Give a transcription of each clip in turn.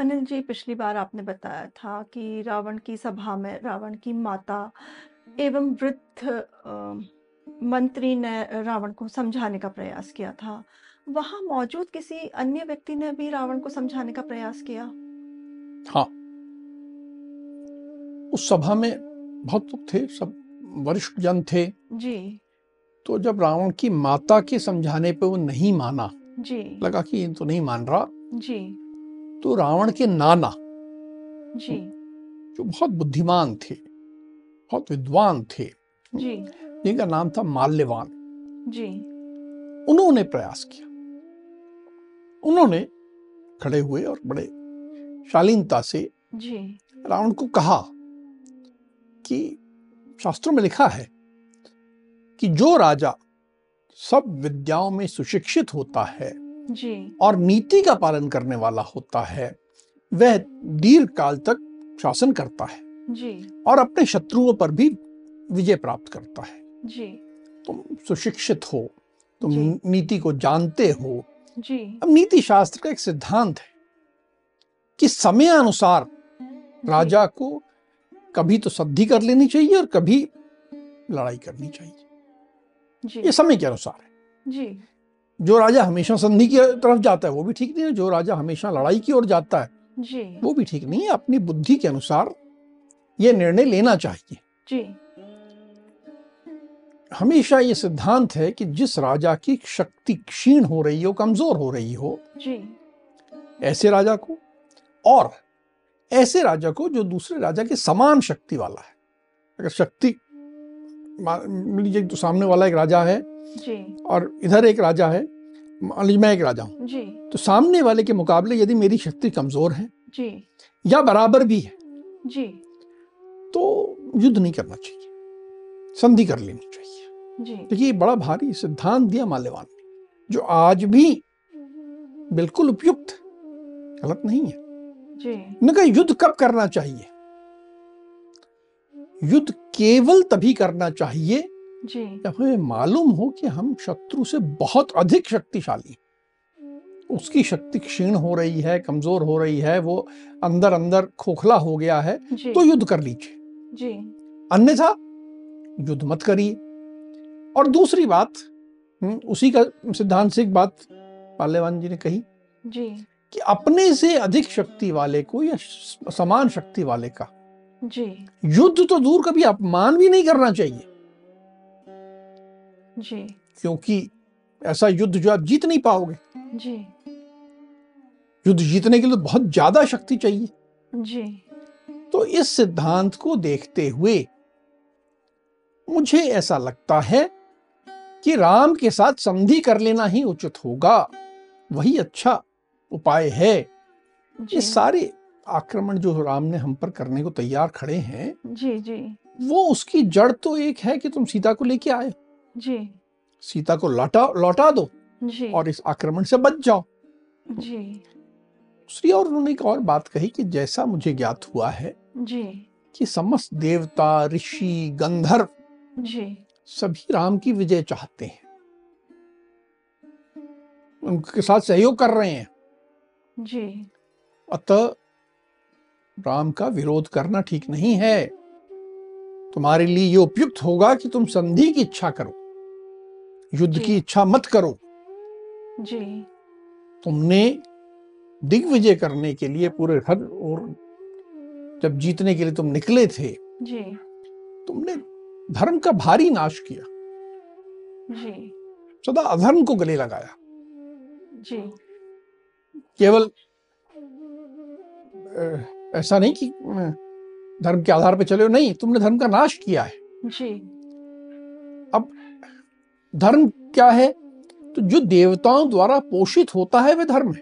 अनिल जी पिछली बार आपने बताया था कि रावण की सभा में रावण की माता एवं वृद्ध अ, मंत्री ने रावण को समझाने का प्रयास किया था। वहाँ मौजूद किसी अन्य व्यक्ति ने भी रावण को समझाने का प्रयास किया? हाँ। उस सभा में बहुत लोग थे सब वरिष्ठ जन थे। जी। तो जब रावण की माता के समझाने पे वो नहीं माना जी। लगा कि ये तो नहीं मान रहा। जी। तो रावण के नाना जी। जो बहुत बुद्धिमान थे बहुत विद्वान थे जी। जिनका नाम था माल्यवान जी। उन्होंने प्रयास किया। उन्होंने खड़े हुए और बड़े शालीनता से जी। रावण को कहा कि शास्त्रों में लिखा है कि जो राजा सब विद्याओं में सुशिक्षित होता है जी। और नीति का पालन करने वाला होता है वह दीर्घ काल तक शासन करता है। जी। और अपने शत्रुओं पर भी विजय प्राप्त करता है। जी। तुम सुशिक्षित हो तुम नीति को जानते हो। जी। अब नीति शास्त्र का एक सिद्धांत है कि समय अनुसार राजा को कभी तो सद्धि कर लेनी चाहिए और कभी लड़ाई करनी चाहिए। जी। ये समय के अनुसार है। जी। जो राजा हमेशा संधि की तरफ़ जाता है वो भी ठीक नहीं है। जो राजा हमेशा लड़ाई की ओर जाता है जी। वो भी ठीक नहीं है। अपनी बुद्धि के अनुसार ये निर्णय लेना चाहिए। जी। हमेशा ये सिद्धांत है कि जिस राजा की शक्ति क्षीण हो रही हो कमज़ोर हो रही हो जी। ऐसे राजा को और ऐसे राजा को जो दूसरे राजा के समान शक्ति वाला है। अगर शक्ति मान लीजिए तो सामने वाला एक राजा है जी। और इधर एक राजा है मान लीजिए मैं एक राजा हूँ। तो सामने वाले के मुकाबले यदि मेरी शक्ति कमज़ोर है जी। या बराबर भी है जी। तो युद्ध नहीं करना चाहिए संधि कर लेनी चाहिए। जी। देखिए ये बड़ा भारी सिद्धांत दिया माल्यवान ने जो आज भी बिल्कुल उपयुक्त गलत नहीं है। जी। न कहा युद्ध कब करना चाहिए? युद्ध केवल तभी करना चाहिए जी। जब हमें मालूम हो कि हम शत्रु से बहुत अधिक शक्तिशाली उसकी शक्ति क्षीण हो रही है कमज़ोर हो रही है वो अंदर अंदर खोखला हो गया है तो युद्ध कर लीजिए। जी। अन्यथा युद्ध मत करिए। और दूसरी बात हम्म, उसी का सिद्धांत से एक बात पाल्यवान जी ने कही जी। कि अपने से अधिक शक्ति वाले को या समान शक्ति वाले का जी। युद्ध तो दूर कभी अपमान भी नहीं करना चाहिए। जी। क्योंकि ऐसा युद्ध जो आप जीत नहीं पाओगे। जी। युद्ध जीतने के लिए तो बहुत ज़्यादा शक्ति चाहिए। जी। तो इस सिद्धांत को देखते हुए मुझे ऐसा लगता है कि राम के साथ संधि कर लेना ही उचित होगा। वही अच्छा उपाय है। ये सारे आक्रमण जो राम ने हम पर करने को तैयार खड़े हैं जी जी। वो उसकी जड़ तो एक है कि तुम सीता को लेके आए जी। सीता को लौटा लौटा दो जी। और इस आक्रमण से बच जाओ। जी। दूसरी और उन्होंने एक और बात कही कि जैसा मुझे ज्ञात हुआ है जी। कि समस्त देवता ऋषि गंधर्व जी। सभी राम की विजय चाहते हैं। उनके साथ सहयोग कर रहे हैं। जी। अतः राम का विरोध करना ठीक नहीं है। तुम्हारे लिए ये उपयुक्त होगा कि तुम संधि की इच्छा करो। युद्ध की इच्छा मत करो। जी। तुमने दिग्विजय करने के लिए पूरे हर और जब जीतने के लिए तुम निकले थे जी। तुमने धर्म का भारी नाश किया। जी। सदा अधर्म को गले लगाया। जी। केवल ऐसा नहीं कि धर्म के आधार पर चले हो। नहीं तुमने धर्म का नाश किया है। जी। धर्म क्या है? तो जो देवताओं द्वारा पोषित होता है वह धर्म है।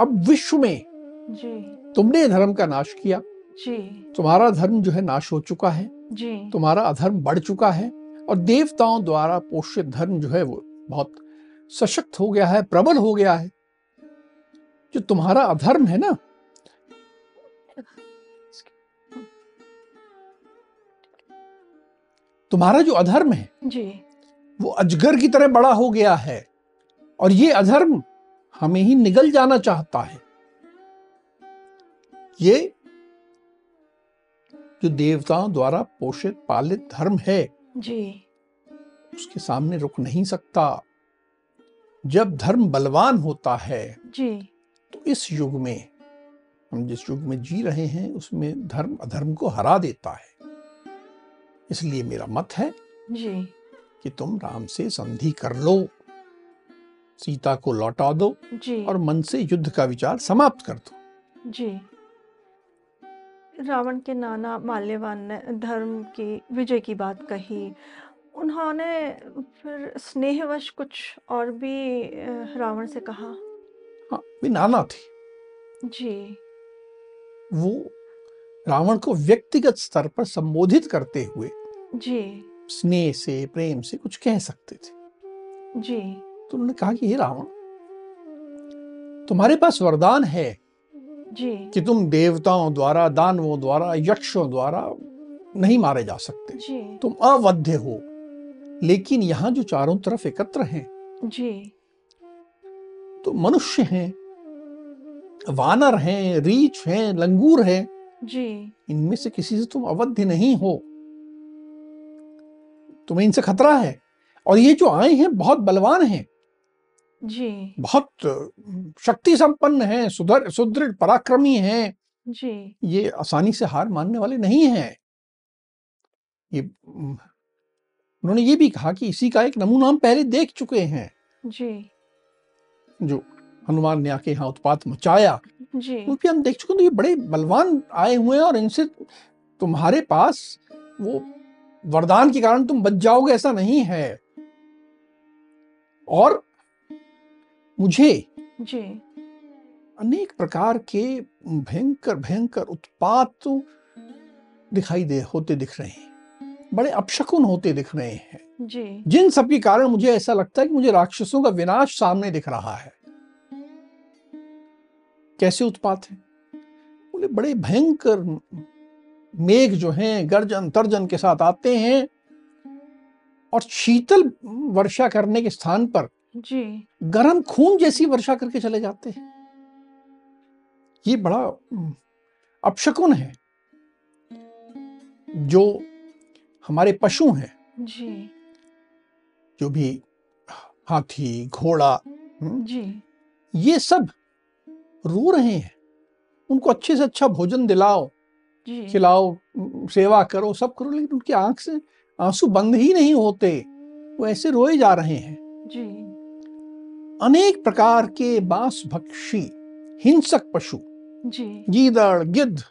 अब विश्व में जी। तुमने धर्म का नाश किया। जी। तुम्हारा धर्म जो है नाश हो चुका है। जी। तुम्हारा अधर्म बढ़ चुका है और देवताओं द्वारा पोषित धर्म जो है वो बहुत सशक्त हो गया है प्रबल हो गया है। जो तुम्हारा अधर्म है ना तुम्हारा जो अधर्म है जी। वो अजगर की तरह बड़ा हो गया है और ये अधर्म हमें ही निगल जाना चाहता है। ये जो देवताओं द्वारा पोषित पालित धर्म है जी। उसके सामने रुक नहीं सकता। जब धर्म बलवान होता है जी। तो इस युग में हम जिस युग में जी रहे हैं उसमें धर्म अधर्म को हरा देता है। इसलिए मेरा मत है जी। कि तुम राम से संधि कर लो सीता को लौटा दो जी। और मन से युद्ध का विचार समाप्त कर दो। जी। रावण के नाना माल्यवान ने धर्म की विजय की बात कही। उन्होंने फिर स्नेहवश कुछ और भी रावण से कहा? हाँ वे नाना थे। जी। वो रावण को व्यक्तिगत स्तर पर संबोधित करते हुए जी। स्नेह से प्रेम से कुछ कह सकते थे। जी। तो उन्होंने कहा कि हे रावण तुम्हारे पास वरदान है जी। कि तुम देवताओं द्वारा दानवों द्वारा यक्षों द्वारा नहीं मारे जा सकते। जी। तुम अवध्य हो लेकिन यहाँ जो चारों तरफ़ एकत्र हैं जी। तो मनुष्य हैं वानर हैं रीछ हैं लंगूर हैं जी। इनमें से किसी से तुम अवध्य नहीं हो। तुम्हें इनसे खतरा है। और ये जो आए हैं बहुत बलवान हैं। जी। बहुत शक्ति संपन्न हैं सुधर सुदृढ़ पराक्रमी हैं। जी। ये आसानी से हार मानने वाले नहीं हैं। ये उन्होंने ये भी कहा कि इसी का एक नमूना हम पहले देख चुके हैं। जी। जो हनुमान ने आके यहाँ उत्पात मचाया। जी। वो हम देख चुके हैं तो ये बड़े बलवान आए हुए हैं और इनसे तुम्हारे पास वो वरदान के कारण तुम बच जाओगे ऐसा नहीं है। और मुझे जी। अनेक प्रकार के भयंकर भयंकर उत्पात तो दिखाई दे होते दिख रहे हैं। बड़े अपशकुन होते दिख रहे हैं। जी। जिन सब के कारण मुझे ऐसा लगता है कि मुझे राक्षसों का विनाश सामने दिख रहा है। कैसे उत्पात है? बोले बड़े भयंकर मेघ जो हैं गर्जन तर्जन के साथ आते हैं और शीतल वर्षा करने के स्थान पर जी। गर्म खून जैसी वर्षा करके चले जाते हैं। ये बड़ा अपशकुन है। जो हमारे पशु हैं। जी। जो भी हाथी घोड़ा जी। ये सब रो रहे हैं। उनको अच्छे से अच्छा भोजन दिलाओ जी। खिलाओ सेवा करो सब करो लेकिन उनकी आँख से आँसू बंद ही नहीं होते। वो ऐसे रोए जा रहे हैं। जी। अनेक प्रकार के बाँस भक्षी हिंसक पशु जी। गीदड़ गिद्ध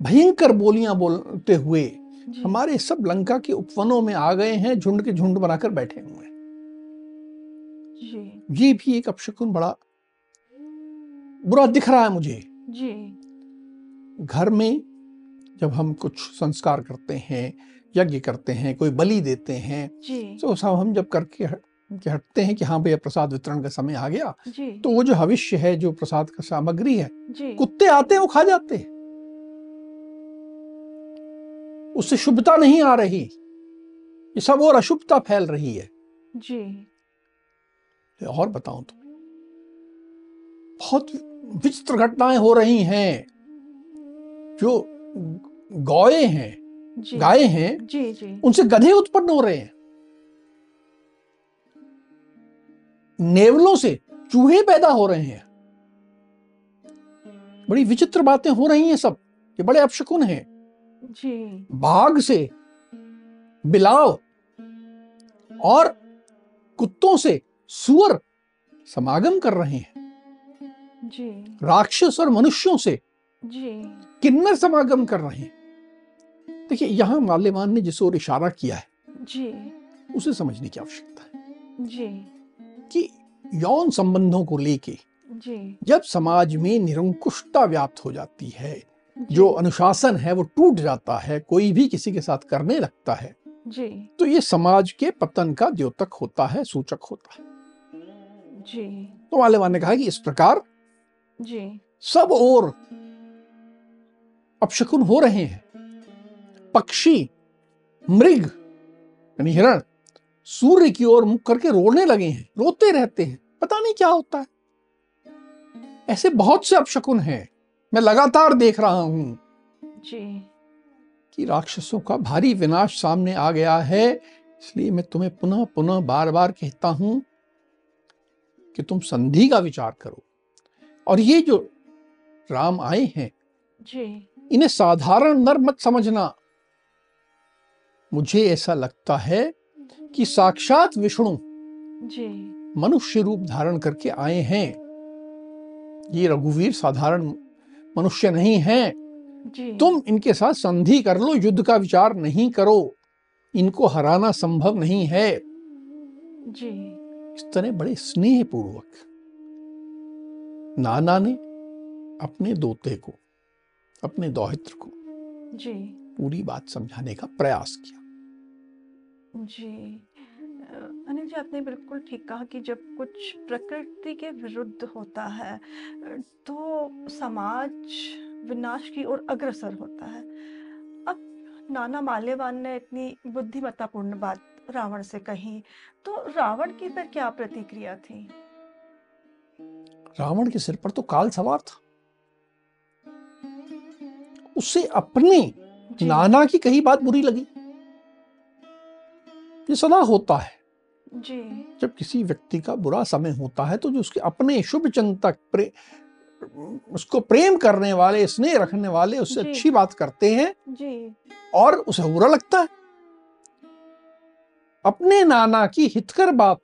भयंकर बोलियाँ बोलते हुए हमारे सब लंका के उपवनों में आ गए हैं झुंड के झुंड बनाकर बैठे हुए हैं। जी। ये भी एक अपशकुन बड़ा बुरा दिख रहा है मुझे। जी। घर में जब हम कुछ संस्कार करते हैं यज्ञ करते हैं कोई बलि देते हैं जी। तो सब हम जब करके हट हटते हैं कि हाँ भैया प्रसाद वितरण का समय आ गया जी। तो वो जो हविष्य है जो प्रसाद का सामग्री है कुत्ते आते हैं वो खा जाते हैं। उससे शुभता नहीं आ रही। ये सब और अशुभता फैल रही है। जी। और बताऊँ तो बहुत विचित्र घटनाएँ हो रही हैं जो गौए हैं गाय हैं जी जी। उनसे गधे उत्पन्न हो रहे हैं। नेवलों से चूहे पैदा हो रहे हैं। बड़ी विचित्र बातें हो रही हैं सब ये बड़े अपशकुन हैं। जी। बाघ से बिलाव और कुत्तों से सुअर समागम कर रहे हैं। जी। राक्षस और मनुष्यों से जी। किन्नर समागम कर रहे हैं। देखिए यहाँ माल्यवान ने जिस ओर इशारा किया है जी। उसे समझने की आवश्यकता है जी। कि यौन संबंधों को लेके जी। जब समाज में निरंकुशता व्याप्त हो जाती है जो। अनुशासन है वो टूट जाता है कोई भी किसी के साथ करने लगता है जी। तो ये समाज के पतन का द्योतक होता है सूचक होता है। जी। तो मालेवान ने कहा कि इस प्रकार जी। सब और अपशकुन हो रहे हैं। पक्षी मृग यानी हिरण सूर्य की ओर मुख करके रोने लगे हैं रोते रहते हैं। पता नहीं क्या होता है। ऐसे बहुत से अपशकुन हैं। मैं लगातार देख रहा हूँ जी। कि राक्षसों का भारी विनाश सामने आ गया है। इसलिए मैं तुम्हें पुनः पुनः बार बार कहता हूँ कि तुम संधि का विचार करो। और ये जो राम आए हैं जी। इन्हें साधारण नर मत समझना। मुझे ऐसा लगता है कि साक्षात विष्णु जी। मनुष्य रूप धारण करके आए हैं। ये रघुवीर साधारण मनुष्य नहीं है। जी। तुम इनके साथ संधि कर लो युद्ध का विचार नहीं करो। इनको हराना संभव नहीं है। जी। इस तरह बड़े स्नेह पूर्वक नाना ने अपने दोते को अपने दौहित्र को जी। पूरी बात समझाने का प्रयास किया। जी। अनिल जी आपने बिल्कुल ठीक कहा कि जब कुछ प्रकृति के विरुद्ध होता है तो समाज विनाश की ओर अग्रसर होता है। अब नाना माल्यवान ने इतनी बुद्धिमत्तापूर्ण बात रावण से कही तो रावण की फिर क्या प्रतिक्रिया थी? रावण के सिर पर तो काल सवार था। उसे अपने नाना की कही बात बुरी लगी। ये सदा होता है। जी। जब किसी व्यक्ति का बुरा समय होता है तो जो उसके अपने शुभ चिंतक प्रे, उसको प्रेम करने वाले स्नेह रखने वाले उससे अच्छी बात करते हैं जी। और उसे बुरा लगता है। अपने नाना की हितकर बात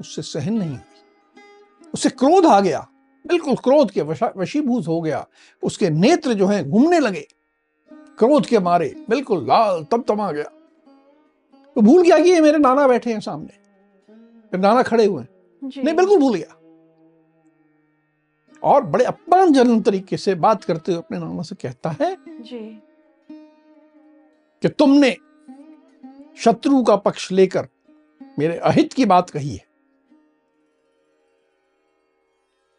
उससे सहन नहीं हुई उसे क्रोध आ गया। बिल्कुल क्रोध के वशीभूत हो गया। उसके नेत्र जो हैं घूमने लगे। क्रोध के मारे बिल्कुल लाल तब तमा गया। तो भूल गया कि ये मेरे नाना बैठे हैं सामने। मेरे नाना खड़े हुए हैं। नहीं बिल्कुल भूल गया। और बड़े अपमानजनक तरीके से बात करते हुए अपने नाना से कहता है जी। कि तुमने शत्रु का पक्ष लेकर मेरे अहित की बात कही है।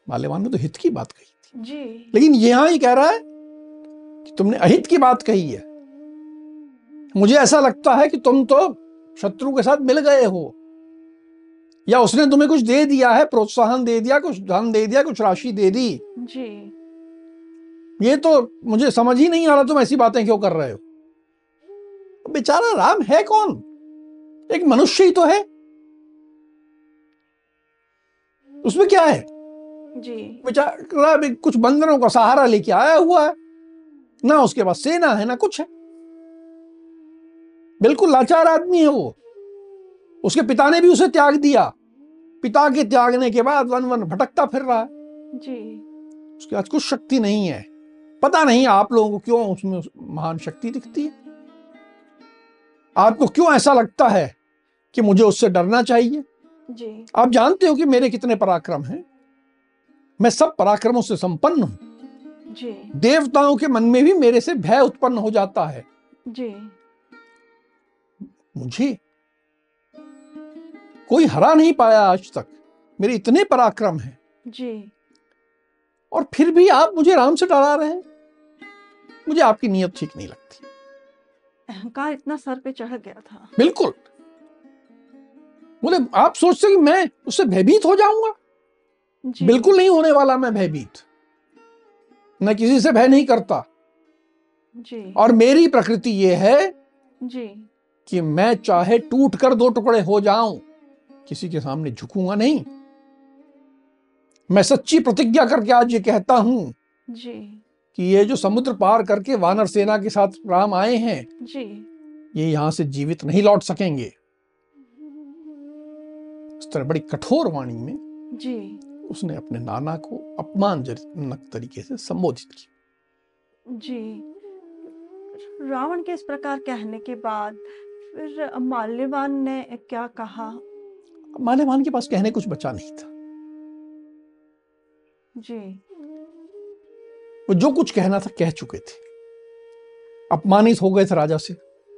माल्यवान ने तो हित की बात कही थी। जी। लेकिन यहाँ ही कह रहा है कि तुमने अहित की बात कही है। मुझे ऐसा लगता है कि तुम तो शत्रु के साथ मिल गए हो। या उसने तुम्हें कुछ दे दिया है प्रोत्साहन दे दिया कुछ धन दे दिया कुछ राशि दे दी। जी। ये तो मुझे समझ ही नहीं आ रहा तुम ऐसी बातें क्यों कर रहे हो। बेचारा राम है कौन? एक मनुष्य ही तो है। उसमें क्या है? जी। बेचारा भी कुछ बंदरों का सहारा लेके आया हुआ है। ना उसके पास सेना है ना कुछ है। बिल्कुल लाचार आदमी है वो। उसके पिता ने भी उसे त्याग दिया। पिता के त्यागने के बाद वन वन भटकता फिर रहा है। जी। उसके पास कुछ शक्ति नहीं है। पता नहीं आप लोगों को क्यों उसमें महान शक्ति दिखती है। आपको क्यों ऐसा लगता है कि मुझे उससे डरना चाहिए? जी। आप जानते हो कि मेरे कितने पराक्रम हैं। मैं सब पराक्रमों से संपन्न हूँ। जी। देवताओं के मन में भी मेरे से भय उत्पन्न हो जाता है। जी। मुझे कोई हरा नहीं पाया आज तक। मेरे इतने पराक्रम हैं। जी। और फिर भी आप मुझे राम से डरा रहे हैं? मुझे आपकी नीयत ठीक नहीं लगती। अहंकार इतना सर पे चढ़ गया था। बिल्कुल। बोले आप सोचते कि मैं उससे भयभीत हो जाऊँगा? बिल्कुल नहीं होने वाला मैं भयभीत। मैं किसी से भय नहीं करता। जी। और मेरी प्रकृति ये है जी। कि मैं चाहे टूट कर दो टुकड़े हो जाऊँ किसी के सामने झुकूँगा नहीं। मैं सच्ची प्रतिज्ञा करके आज ये कहता हूँ जी। कि ये जो समुद्र पार करके वानर सेना के साथ राम आए हैं जी। ये यहाँ से जीवित नहीं लौट सकेंगे। इस तरह बड़ी कठोर वाणी में जी। उसने अपने नाना को अपमानजनक तरीके से संबोधित किया। जी। रावण के इस प्रकार कहने के बाद फिर माल्यवान ने क्या कहा? माल्यवान के पास कहने कुछ बचा नहीं था। जी। वो जो कुछ कहना था कह चुके थे। अपमानित हो गए थे राजा से।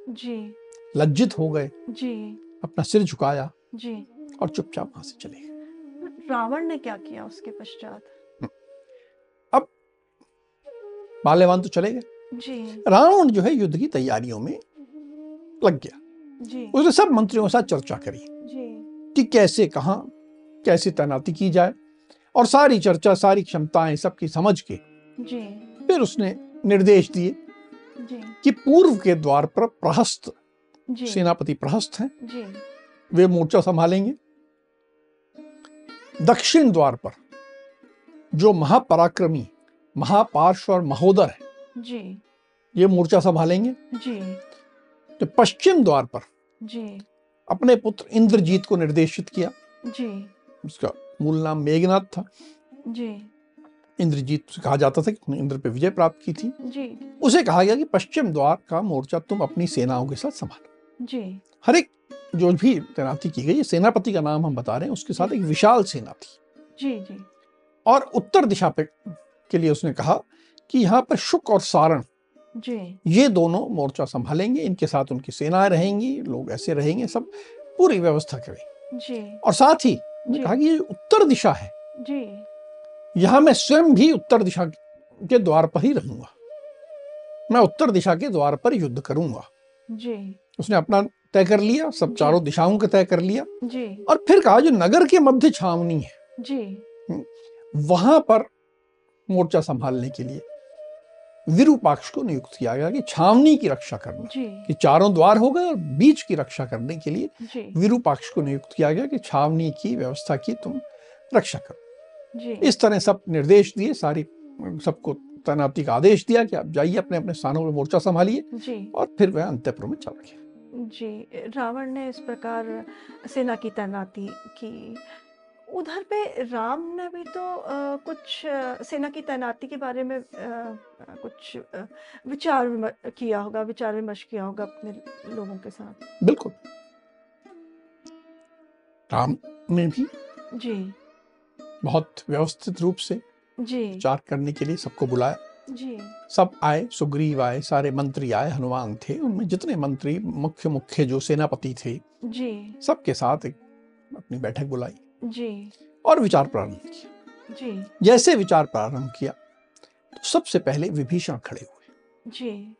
जी। लज्जित हो गए। जी। अपना सिर झुकाया जी। और चुपचाप वहाँ से चले गए। रावण ने क्या किया उसके पश्चात? अब माल्यवान तो चले गए। जी। रावण जो है युद्ध की तैयारियों में लग गया। जी। उसने सब मंत्रियों के साथ चर्चा करी। जी। कि कैसे कहाँ कैसे तैनाती की जाए और सारी चर्चा सारी क्षमताएँ सबकी समझ के जी। फिर उसने निर्देश दिए कि पूर्व के द्वार पर प्रहस्त सेनापति प्रहस्त हैं। जी। वे मोर्चा संभालेंगे। दक्षिण द्वार पर जो महापराक्रमी महापार्श्व और महोदर है। जी। ये मोर्चा संभालेंगे। जी। तो पश्चिम द्वार पर जी। अपने पुत्र इंद्रजीत को निर्देशित किया। जी। उसका मूल नाम मेघनाथ था। जी। इंद्रजीत से कहा जाता था कि इंद्र पे विजय प्राप्त की थी। जी। उसे कहा गया कि पश्चिम द्वार का मोर्चा तुम अपनी सेनाओं के साथ संभालो। जी। हर एक जो भी तैनाती की गई सेनापति का नाम हम बता रहे हैं उसके साथ एक विशाल सेना थी जी जी। और उत्तर दिशा पे के लिए उसने कहा कि यहाँ पर शुक और सारण जी। ये दोनों मोर्चा संभालेंगे इनके साथ उनकी सेनाएँ रहेंगी लोग ऐसे रहेंगे सब पूरी व्यवस्था करें। जी। और साथ ही जी। कहा कि ये उत्तर दिशा है। जी। यहाँ मैं स्वयं भी उत्तर दिशा के द्वार पर ही रहूँगा। मैं उत्तर दिशा के द्वार पर युद्ध करूँगा। जी। उसने अपना तय कर लिया सब चारों दिशाओं का तय कर लिया। जी। और फिर कहा जो नगर के मध्य छावनी है जी। वहाँ पर मोर्चा संभालने के लिए विरूपाक्ष को नियुक्त किया गया कि छावनी की रक्षा करना जी। कि चारों द्वार हो गए और बीच की रक्षा करने के लिए विरूपाक्ष को नियुक्त किया गया कि छावनी की व्यवस्था की तुम रक्षा करो। इस तरह सब निर्देश दिए सारी सबको तैनाती का आदेश दिया कि आप जाइए अपने अपने स्थानों पर मोर्चा संभालिए और फिर वह अंत्यपुर में चला गया। जी रावण ने इस प्रकार सेना की तैनाती की। उधर पे राम ने भी तो अ, कुछ अ, सेना की तैनाती के बारे में अ, कुछ अ, विचार किया होगा विचार विमर्श किया होगा अपने लोगों के साथ? बिल्कुल। राम ने भी जी। बहुत व्यवस्थित रूप से जी। विचार करने के लिए सबको बुलाया। जी। सब आए सुग्रीव आए सारे मंत्री आए हनुमान थे उनमें जितने मंत्री मुख्य मुख्य जो सेनापति थे जी। सबके साथ एक अपनी बैठक बुलाई। जी। और विचार प्रारंभ किया। जी। जैसे विचार प्रारंभ किया तो सबसे पहले विभीषण खड़े हुए। जी।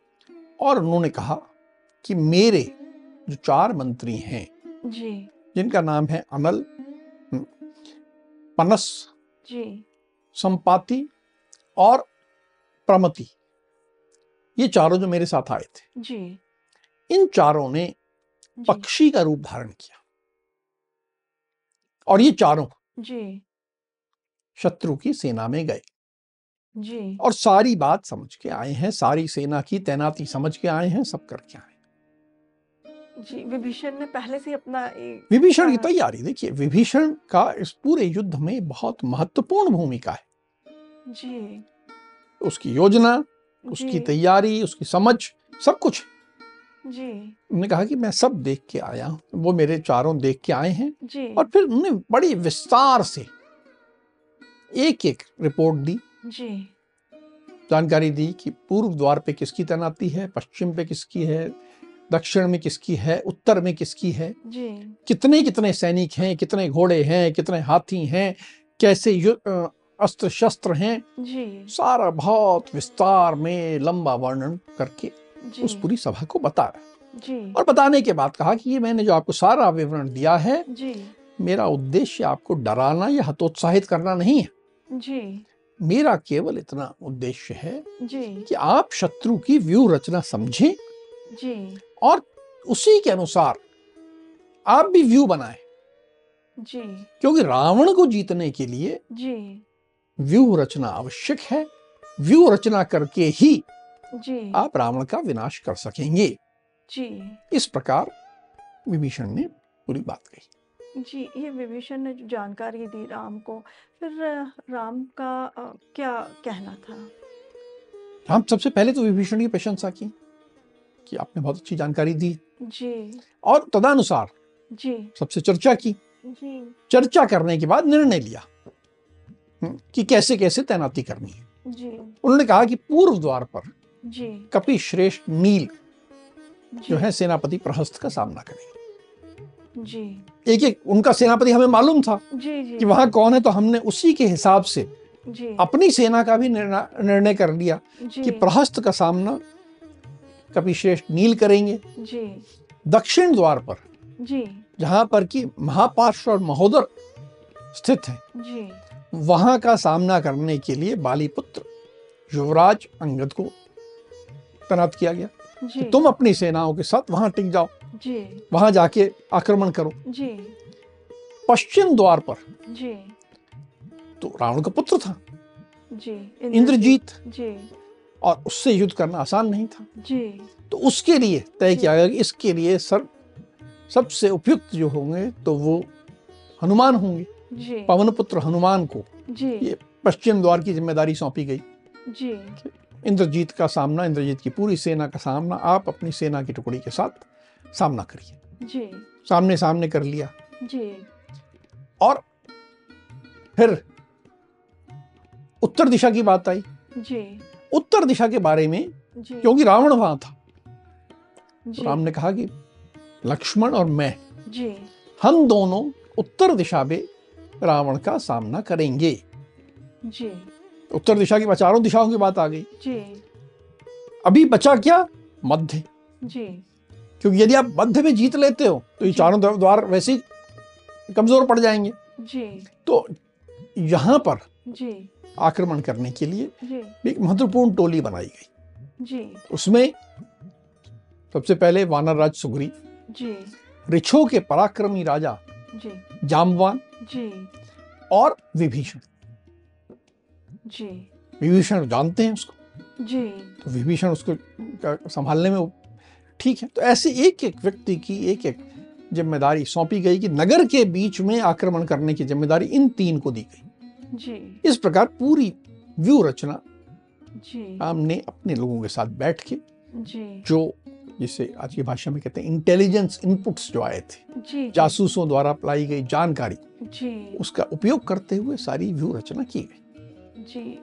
और उन्होंने कहा कि मेरे जो चार मंत्री हैं जी। जिनका नाम है अनल हम्म, पनस जी। संपाति और प्रमति ये चारों जो मेरे साथ आए थे जी। इन चारों ने पक्षी का रूप धारण किया। और ये चारों जी। शत्रु की सेना में गए। जी। और सारी बात समझ के आए हैं सारी सेना की तैनाती समझ के आए हैं सब करके आए जी विभीषण ने पहले से अपना विभीषण की। तैयारी देखिए विभीषण का इस पूरे युद्ध में बहुत महत्वपूर्ण भूमिका है। जी। उसकी योजना उसकी तैयारी उसकी समझ सब कुछ। जी। उन्होंने कहा कि मैं सब देख के आया हूँ। वो मेरे चारों देख के आए हैं। जी। और फिर उन्होंने बड़ी विस्तार से एक एक रिपोर्ट दी। जी। जानकारी दी कि पूर्व द्वार पे किसकी तैनाती है पश्चिम पे किसकी है दक्षिण में किसकी है उत्तर में किसकी है। जी। कितने कितने सैनिक हैं कितने घोड़े हैं कितने हाथी हैं कैसे अस्त्र शस्त्र हैं। जी। सारा बहुत विस्तार में लंबा वर्णन करके उस पूरी सभा को बताया जी। और बताने के बाद कहा कि ये मैंने जो आपको सारा विवरण दिया है जी। मेरा उद्देश्य आपको डराना या हतोत्साहित करना नहीं है। जी। मेरा केवल इतना उद्देश्य है जी। कि आप शत्रु की व्यूह रचना समझें जी। और उसी के अनुसार आप भी व्यू बनाएँ। जी। क्योंकि रावण को जीतने के लिए जी। व्यूह रचना आवश्यक है। व्यूह रचना करके ही जी। आप रावण का विनाश कर सकेंगे। जी। इस प्रकार विभीषण ने पूरी बात कही। जी ये विभीषण ने जो जानकारी दी राम को फिर राम का क्या कहना था? हम सबसे पहले तो विभीषण की प्रशंसा की कि आपने बहुत अच्छी जानकारी दी। जी। और तदनुसार जी। सबसे चर्चा की। जी। चर्चा करने के बाद निर्णय लिया। कि कैसे कैसे तैनाती करनी है। जी। उन्होंने कहा कि पूर्व द्वार पर कपि श्रेष्ठ नील जो है सेनापति प्रहस्त का सामना करेंगे जी। एक एक उनका सेनापति हमें मालूम था जी जी। कि वहाँ कौन है तो हमने उसी के हिसाब से जी। अपनी सेना का भी निर्णय कर लिया कि प्रहस्त का सामना कपिश्रेष्ठ नील करेंगे। जी। दक्षिण द्वार पर जी। जहाँ पर कि महापार्श्व और महोदर स्थित है। जी। वहाँ का सामना करने के लिए बालीपुत्र युवराज अंगद को तैनात किया गया। जी। कि तुम अपनी सेनाओं के साथ वहाँ टिक जाओ। जी। वहाँ जाके आक्रमण करो। जी। पश्चिम द्वार पर। जी। तो रावण का पुत्र था। जी। इंद्रजीत। जी। और उससे युद्ध करना आसान नहीं था। जी। तो उसके लिए तय किया गया कि इसके लिए सर सबसे उपयुक्त जो होंगे तो वो हनुमान होंगे। पवन पुत्र हनुमान को जी। ये पश्चिम द्वार की ज़िम्मेदारी सौंपी गई। जी। इंद्रजीत का सामना इंद्रजीत की पूरी सेना का सामना आप अपनी सेना की टुकड़ी के साथ सामना करिए। जी। सामने सामने कर लिया। जी। और फिर उत्तर दिशा की बात आई। जी। उत्तर दिशा के बारे में जी। क्योंकि रावण वहाँ था तो राम ने कहा कि लक्ष्मण और मैं जी। हम दोनों उत्तर दिशा में रावण का सामना करेंगे। जी। उत्तर दिशा की चारों दिशाओं की बात आ गई। जी। अभी बचा क्या? मध्य। जी। क्योंकि यदि आप मध्य में जीत लेते हो तो ये चारों द्वार- वैसे ही कमज़ोर पड़ जाएँगे। जी। तो यहाँ पर जी। आक्रमण करने के लिए जी। एक महत्वपूर्ण टोली बनाई गई। जी। उसमें सबसे पहले वानर राज सुग्रीव जी। रिछो के पराक्रमी राजा जी। जामवान जी। और विभीषण। जी। विभीषण जानते हैं उसको। जी। तो विभीषण उसको संभालने में ठीक है। तो ऐसे एक एक व्यक्ति की एक एक ज़िम्मेदारी सौंपी गई कि नगर के बीच में आक्रमण करने की ज़िम्मेदारी इन तीन को दी गई। जी। इस प्रकार पूरी व्यू रचना जी। हमने अपने लोगों के साथ बैठ के जी। जो जिसे आज की भाषा में कहते हैं इंटेलिजेंस इनपुट्स जो आए थे। जासूसों द्वारा अप्लाई गई जानकारी। जी। उसका उपयोग करते हुए सारी व्यू रचना की गई। जी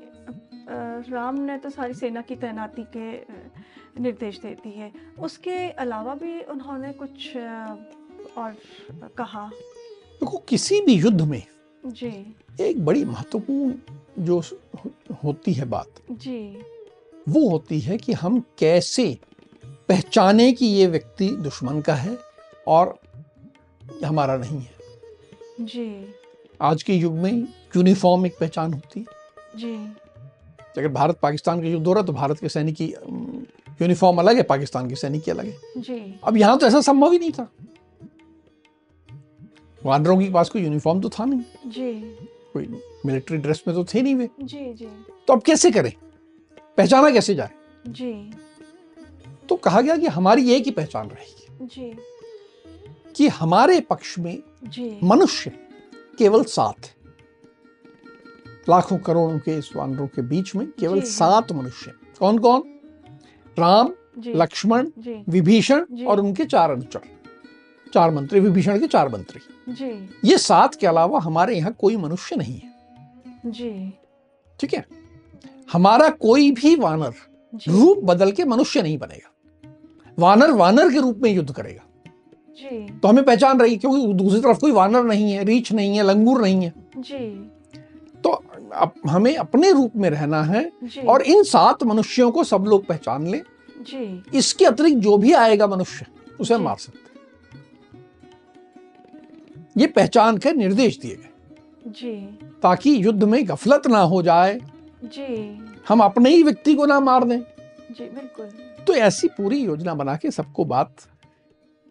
राम ने तो सारी सेना की तैनाती के निर्देश दे दिए उसके अलावा भी उन्होंने कुछ और कहा? देखो किसी भी युद्ध में जी। एक बड़ी महत्वपूर्ण जो होती है बात जी। वो होती है कि हम कैसे पहचाने कि ये व्यक्ति दुश्मन का है और हमारा नहीं है। जी। आज के युग में यूनिफॉर्म एक पहचान होती है। जी। अगर भारत पाकिस्तान का युद्ध हो रहा तो भारत के सैनिक की यूनिफॉर्म अलग है पाकिस्तान के सैनिक की अलग है। जी। अब यहाँ तो ऐसा संभव ही नहीं था। वानरों के पास कोई यूनिफॉर्म तो था नहीं। जी। कोई मिलिट्री ड्रेस में तो थे नहीं वे। जी जी। तो अब कैसे करें? पहचाना कैसे जाए? जी। तो कहा गया कि हमारी एक ही पहचान रहेगी। जी। कि हमारे पक्ष में मनुष्य केवल सात लाखों करोड़ों के इस वानरों के बीच में केवल। सात मनुष्य कौन कौन राम लक्ष्मण विभीषण और उनके चार अनुचर। चार मंत्री विभीषण के चार मंत्री। जी। ये सात के अलावा हमारे यहाँ कोई मनुष्य नहीं है। जी। ठीक है? हमारा कोई भी वानर रूप बदल के मनुष्य नहीं बनेगा। वानर वानर के रूप में युद्ध करेगा। जी। तो हमें पहचान रही क्योंकि दूसरी तरफ़ कोई वानर नहीं है रीछ नहीं है लंगूर नहीं है। जी। तो अब हमें अपने रूप में रहना है जी। और इन सात मनुष्यों को सब लोग पहचान ले। जी। इसके अतिरिक्त जो भी आएगा मनुष्य उसे मार सकते ये पहचान के निर्देश दिए गए। जी। ताकि युद्ध में गफलत ना हो जाए। जी। हम अपने ही व्यक्ति को ना मार दें। जी बिल्कुल। तो ऐसी पूरी योजना बना के सबको बात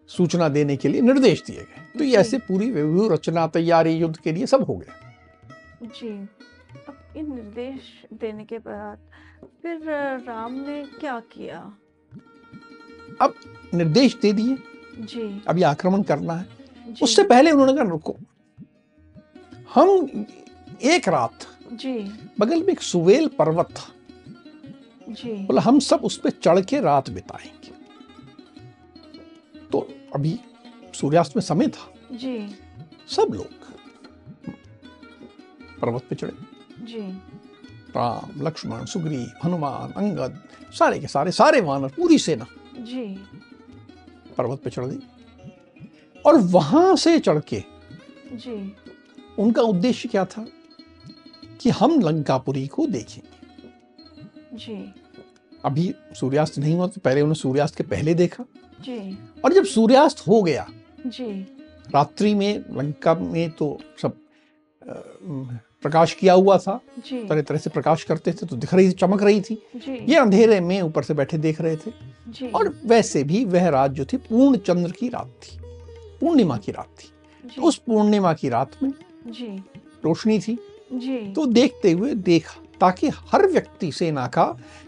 सूचना देने के लिए निर्देश दिए गए। तो ये ऐसे पूरी व्यू रचना तैयारी युद्ध के लिए सब हो गया जी। अब इन निर्देश देने के बाद फिर राम ने क्या किया? अब निर्देश दे दिए। जी। अब ये आक्रमण करना है। उससे पहले उन्होंने कहा रुको। हम एक रात जी। बगल में एक सुवेल पर्वत था बोला हम सब उस पर चढ़ के रात बिताएँगे। तो अभी सूर्यास्त में समय था। जी। सब लोग पर्वत पे चढ़े। जी। राम लक्ष्मण सुग्रीव हनुमान अंगद सारे के सारे सारे वानर पूरी सेना जी। पर्वत पे चढ़ गई। और वहाँ से चढ़ के जी। उनका उद्देश्य क्या था कि हम लंकापुरी को देखेंगे जी। अभी सूर्यास्त नहीं हुआ तो पहले उन्होंने सूर्यास्त के पहले देखा। जी। और जब सूर्यास्त हो गया जी। रात्रि में लंका में तो सब प्रकाश किया हुआ था। तरह तरह से प्रकाश करते थे तो दिख रही थी चमक रही थी। ये अंधेरे में ऊपर से बैठे देख रहे थे। जी। और वैसे भी वह रात जो थी पूर्ण चंद्र की रात थी। पूर्णिमा की रात थी। तो उस पूर्णिमा की रात में जी। रोशनी थी। जी। तो देखते हुए देखा। ताकि हर व्यक्ति सेना का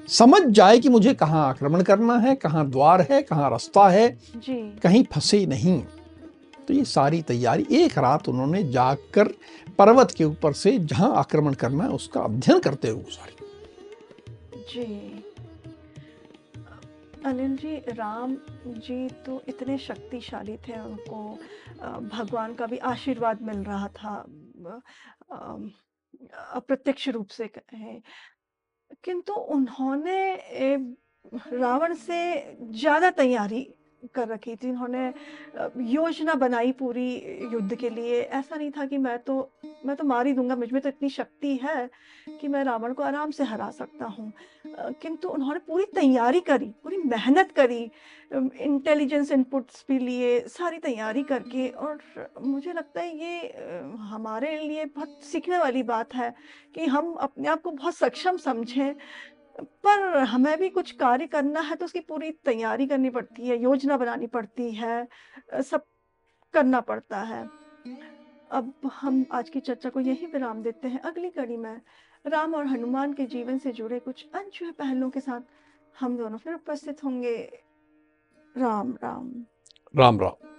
समझ जाए कि मुझे कहाँ आक्रमण करना है कहाँ द्वार है कहाँ रास्ता है। जी। कहीं फंसे नहीं। तो ये सारी तैयारी एक रात उन्होंने जाकर पर्वत के ऊपर से जहाँ आक्रमण करना है उसका अध्ययन करते हुए सारी जी। अनिल जी राम जी तो इतने शक्तिशाली थे उनको। भगवान का भी आशीर्वाद मिल रहा था। अप्रत्यक्ष रूप से है किंतु उन्होंने रावण से ज़्यादा तैयारी कर रखी थी उन्होंने अ, योजना बनाई पूरी युद्ध के लिए। ऐसा नहीं था कि मैं तो मैं तो मार ही दूँगा मुझमें तो इतनी शक्ति है कि मैं रावण को आराम से हरा सकता हूँ। किंतु उन्होंने पूरी तैयारी करी पूरी मेहनत करी इंटेलिजेंस इनपुट्स भी लिए सारी तैयारी करके और मुझे लगता है ये हमारे लिए बहुत सीखने वाली बात है कि हम अपने आप को बहुत सक्षम समझें। पर हमें भी कुछ कार्य करना है तो उसकी पूरी तैयारी करनी पड़ती है, योजना बनानी पड़ती है सब करना पड़ता है। अब हम आज की चर्चा को यही विराम देते हैं। अगली कड़ी में राम और हनुमान के जीवन से जुड़े कुछ अनछुए पहलुओं के साथ हम दोनों फिर उपस्थित होंगे। राम राम। राम राम।